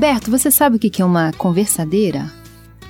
Humberto, você sabe o que é uma conversadeira?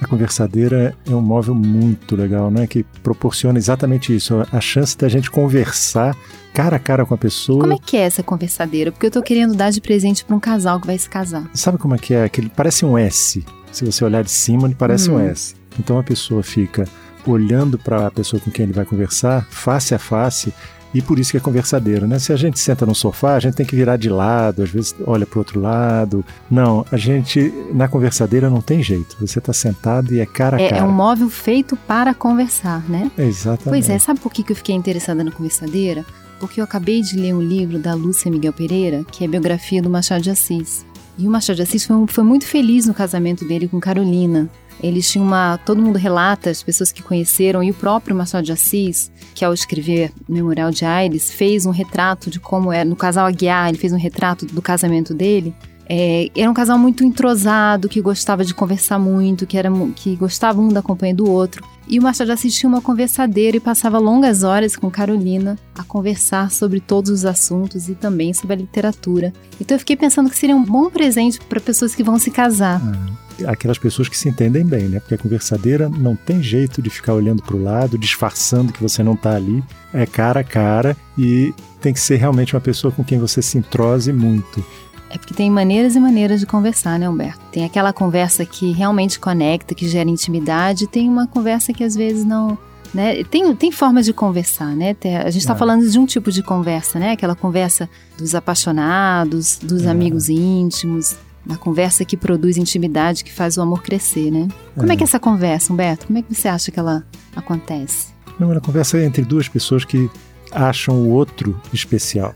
A conversadeira é um móvel muito legal, né? Que proporciona exatamente isso, a chance da gente conversar cara a cara com a pessoa. Como é que é essa conversadeira? Porque eu tô querendo dar de presente para um casal que vai se casar. Sabe como é que é? Aquele parece um S. Se você olhar de cima, ele parece hum. um S. Então a pessoa fica olhando para a pessoa com quem ele vai conversar, face a face, e por isso que é conversadeiro, né? Se a gente senta no sofá, a gente tem que virar de lado, às vezes olha para o outro lado. Não, a gente, na conversadeira não tem jeito. Você está sentado e é cara a é, cara. É um móvel feito para conversar, né? Exatamente. Pois é, sabe por que eu fiquei interessada na conversadeira? Porque eu acabei de ler um livro da Lúcia Miguel Pereira, que é a biografia do Machado de Assis. E o Machado de Assis foi, foi muito feliz no casamento dele com Carolina. Eles tinham uma. Todo mundo relata, as pessoas que conheceram, e o próprio Machado de Assis, que ao escrever Memorial de Aires, fez um retrato de como era. No casal Aguiar, ele fez um retrato do casamento dele. É, era um casal muito entrosado, que gostava de conversar muito, que, era, que gostava um da companhia do outro. E o Machado assistia uma conversadeira e passava longas horas com Carolina a conversar sobre todos os assuntos e também sobre a literatura. Então eu fiquei pensando que seria um bom presente para pessoas que vão se casar. Ah, aquelas pessoas que se entendem bem, né? Porque a conversadeira não tem jeito de ficar olhando para o lado, disfarçando que você não está ali. É cara a cara e tem que ser realmente uma pessoa com quem você se entrose muito. É porque tem maneiras e maneiras de conversar, né, Humberto? Tem aquela conversa que realmente conecta, que gera intimidade, tem uma conversa que às vezes não. Né? Tem, tem formas de conversar, né? A gente está é. falando de um tipo de conversa, né? Aquela conversa dos apaixonados, dos é. amigos íntimos, da conversa que produz intimidade, que faz o amor crescer, né? Como é, é que é essa conversa, Humberto? Como é que você acha que ela acontece? Não, ela conversa entre duas pessoas que acham o outro especial.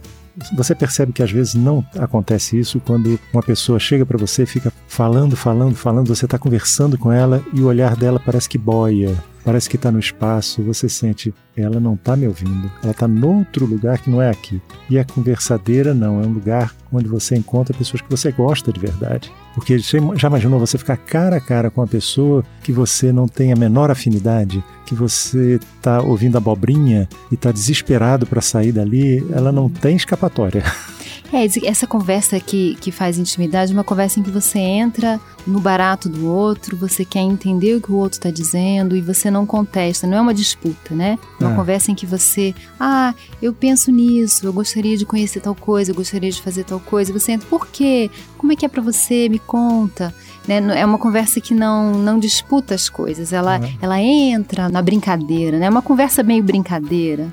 Você percebe que às vezes não acontece isso quando uma pessoa chega para você, fica falando, falando, falando, você está conversando com ela e o olhar dela parece que boia, parece que está no espaço, você sente, ela não está me ouvindo, ela está noutro lugar que não é aqui. E a conversadeira não, é um lugar onde você encontra pessoas que você gosta de verdade. Porque já imaginou você ficar cara a cara com uma pessoa que você não tem a menor afinidade, que você está ouvindo abobrinha e está desesperado para sair dali, ela não tem escapatória. É, essa conversa que, que faz intimidade é uma conversa em que você entra no barato do outro, você quer entender o que o outro está dizendo e você não contesta, não é uma disputa, né? É uma é. conversa em que você, ah, eu penso nisso, eu gostaria de conhecer tal coisa, eu gostaria de fazer tal coisa. Você entra, por quê? Como é que é para você? Me conta. Né? É uma conversa que não, não disputa as coisas, ela, é. ela entra na brincadeira, né? É uma conversa meio brincadeira.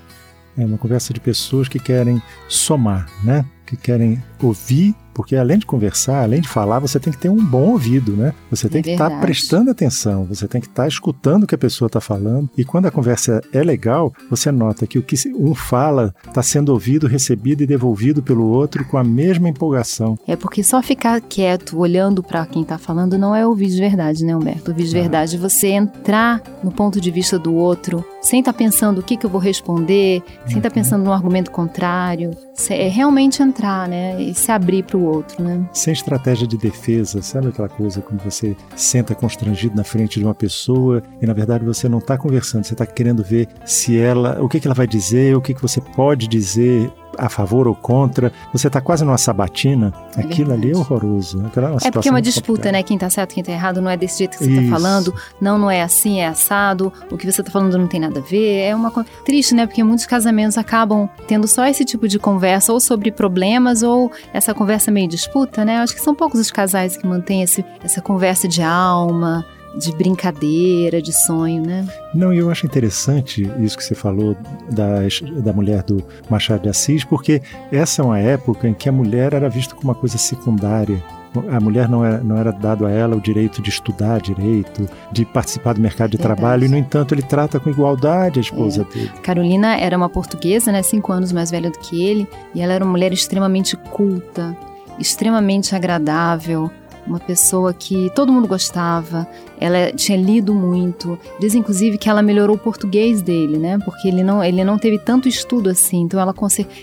É uma conversa de pessoas que querem somar, né? Que querem ouvir porque além de conversar, além de falar, você tem que ter um bom ouvido, né? Você tem é que estar tá prestando atenção, você tem que estar tá escutando o que a pessoa está falando. E quando a conversa é legal, você nota que o que um fala está sendo ouvido, recebido e devolvido pelo outro com a mesma empolgação. É porque só ficar quieto, olhando para quem está falando, não é ouvir de verdade, né, Humberto? Ouvir de verdade é você entrar no ponto de vista do outro, sem estar tá pensando o que, que eu vou responder, sem estar tá uhum. pensando no argumento contrário. É realmente entrar, né? E se abrir para o outro, né? Sem estratégia de defesa, sabe aquela coisa quando você senta constrangido na frente de uma pessoa e na verdade você não está conversando, você está querendo ver se ela, o que, que ela vai dizer, o que, que você pode dizer a favor ou contra, você está quase numa sabatina, é aquilo ali é horroroso. É, é porque é uma disputa, né? Quem está certo, quem está errado, não é desse jeito que você está falando, não, não é assim, é assado, o que você está falando não tem nada a ver. É uma coisa triste, né? Porque muitos casamentos acabam tendo só esse tipo de conversa, ou sobre problemas, ou essa conversa meio disputa, né? Acho que são poucos os casais que mantêm esse, essa conversa de alma, de brincadeira, de sonho, né? Não, e eu acho interessante isso que você falou da, da mulher do Machado de Assis, porque essa é uma época em que a mulher era vista como uma coisa secundária. A mulher não era, não era dado a ela o direito de estudar direito, de participar do mercado de Verdade. trabalho, e, no entanto, ele trata com igualdade a esposa é. dele. Carolina era uma portuguesa, né, cinco anos mais velha do que ele, e ela era uma mulher extremamente culta, extremamente agradável, uma pessoa que todo mundo gostava, ela tinha lido muito. Diz inclusive que ela melhorou o português dele, né? Porque ele não, ele não teve tanto estudo assim. Então ela,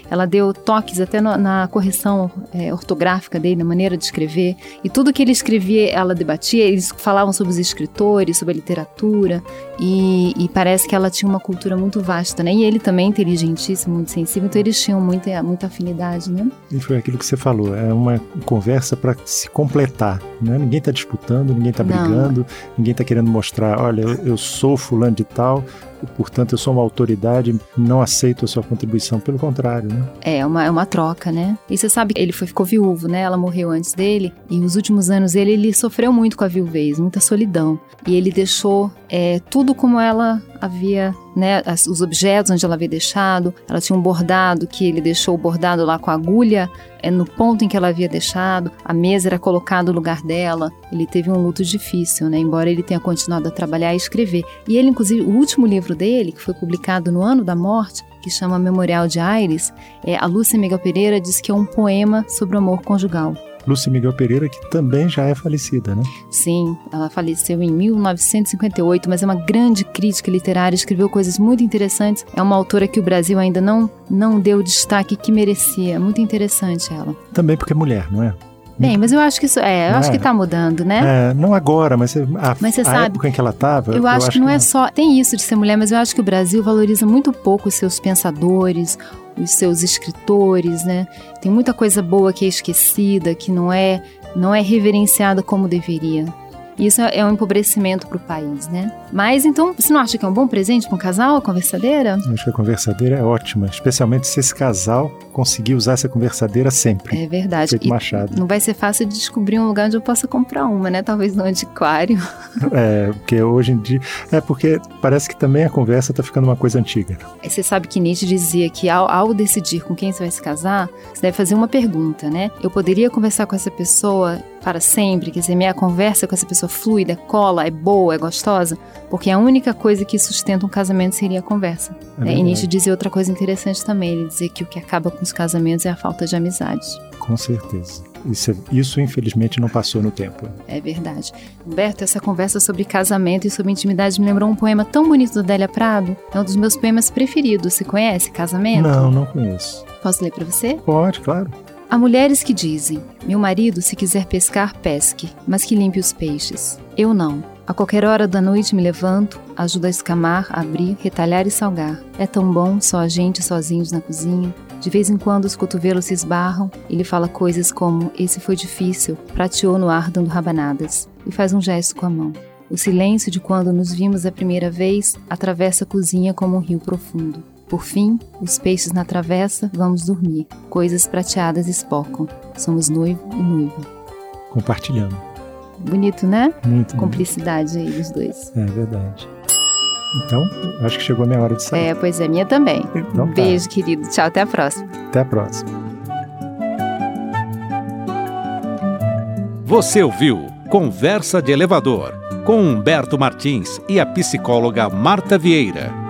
ela deu toques até no, na correção é, ortográfica dele, na maneira de escrever. E tudo que ele escrevia, ela debatia. Eles falavam sobre os escritores, sobre a literatura. E, e, parece que ela tinha uma cultura muito vasta, né? E ele também inteligentíssimo, muito sensível, então eles tinham muita, muita afinidade, né? E foi aquilo que você falou, é uma conversa para se completar, né? Ninguém está disputando, ninguém está brigando, ninguém está querendo mostrar, olha, eu, eu sou fulano de tal, portanto eu sou uma autoridade, não aceito a sua contribuição, pelo contrário, né? É, uma, é uma troca, né? E você sabe que ele foi, ficou viúvo, né? Ela morreu antes dele, e os últimos anos dele, ele sofreu muito com a viuvez, muita solidão. E ele deixou é, tudo como ela havia, né, os objetos onde ela havia deixado. Ela tinha um bordado que ele deixou o bordado lá com a agulha é, no ponto em que ela havia deixado. A mesa era colocada no lugar dela. Ele teve um luto difícil, né, embora ele tenha continuado a trabalhar e escrever. E ele, inclusive, o último livro dele, que foi publicado no ano da morte, que chama Memorial de Aires, é, a Lúcia Miguel Pereira diz que é um poema sobre o amor conjugal. Lúcia Miguel Pereira, que também já é falecida, né? Sim, ela faleceu em 1958, mas é uma grande crítica literária, escreveu coisas muito interessantes. É uma autora que o Brasil ainda não, não deu o destaque que merecia. Muito interessante ela. Também porque é mulher, não é? Bem, mas eu acho que isso é, eu não acho é. que tá mudando, né? É, não agora, mas a, mas você a sabe, época em que ela estava. Eu, eu, acho, que não que é só. Tem isso de ser mulher, mas eu acho que o Brasil valoriza muito pouco os seus pensadores, os seus escritores, né? Tem muita coisa boa que é esquecida, que não é, não é reverenciada como deveria. Isso é um empobrecimento para o país, né? Mas então, você não acha que é um bom presente para um casal, a conversadeira? Eu acho que a conversadeira é ótima, especialmente se esse casal conseguir usar essa conversadeira sempre. É verdade. Feito Machado. Não vai ser fácil de descobrir um lugar onde eu possa comprar uma, né? Talvez no antiquário. É, porque hoje em dia. É porque parece que também a conversa está ficando uma coisa antiga. Você sabe que Nietzsche dizia que ao, ao decidir com quem você vai se casar, você deve fazer uma pergunta, né? Eu poderia conversar com essa pessoa para sempre, quer dizer, minha conversa com essa pessoa fluida, cola, é boa, é gostosa, porque a única coisa que sustenta um casamento seria a conversa. É e Nietzsche dizia outra coisa interessante também, ele dizia que o que acaba com os casamentos é a falta de amizade. Com certeza. Isso, isso, infelizmente, não passou no tempo. É verdade. Humberto, essa conversa sobre casamento e sobre intimidade me lembrou um poema tão bonito da Adélia Prado. É um dos meus poemas preferidos. Você conhece Casamento? Não, não conheço. Posso ler para você? Pode, claro. Há mulheres que dizem: Meu marido, se quiser pescar, pesque, mas que limpe os peixes. Eu não. A qualquer hora da noite me levanto, ajudo a escamar, abrir, retalhar e salgar. É tão bom só a gente sozinhos na cozinha. De vez em quando os cotovelos se esbarram, ele fala coisas como: Esse foi difícil, prateou no ar dando rabanadas, e faz um gesto com a mão. O silêncio de quando nos vimos a primeira vez atravessa a cozinha como um rio profundo. Por fim, os peixes na travessa, vamos dormir. Coisas prateadas espocam. Somos noivo e noiva. Compartilhando. Bonito, né? Muito. Cumplicidade aí dos dois. É verdade. Então, acho que chegou a minha hora de sair. É, pois é, minha também. Então, um tá. beijo, querido. Tchau, até a próxima. Até a próxima. Você ouviu Conversa de Elevador com Humberto Martins e a psicóloga Marta Vieira.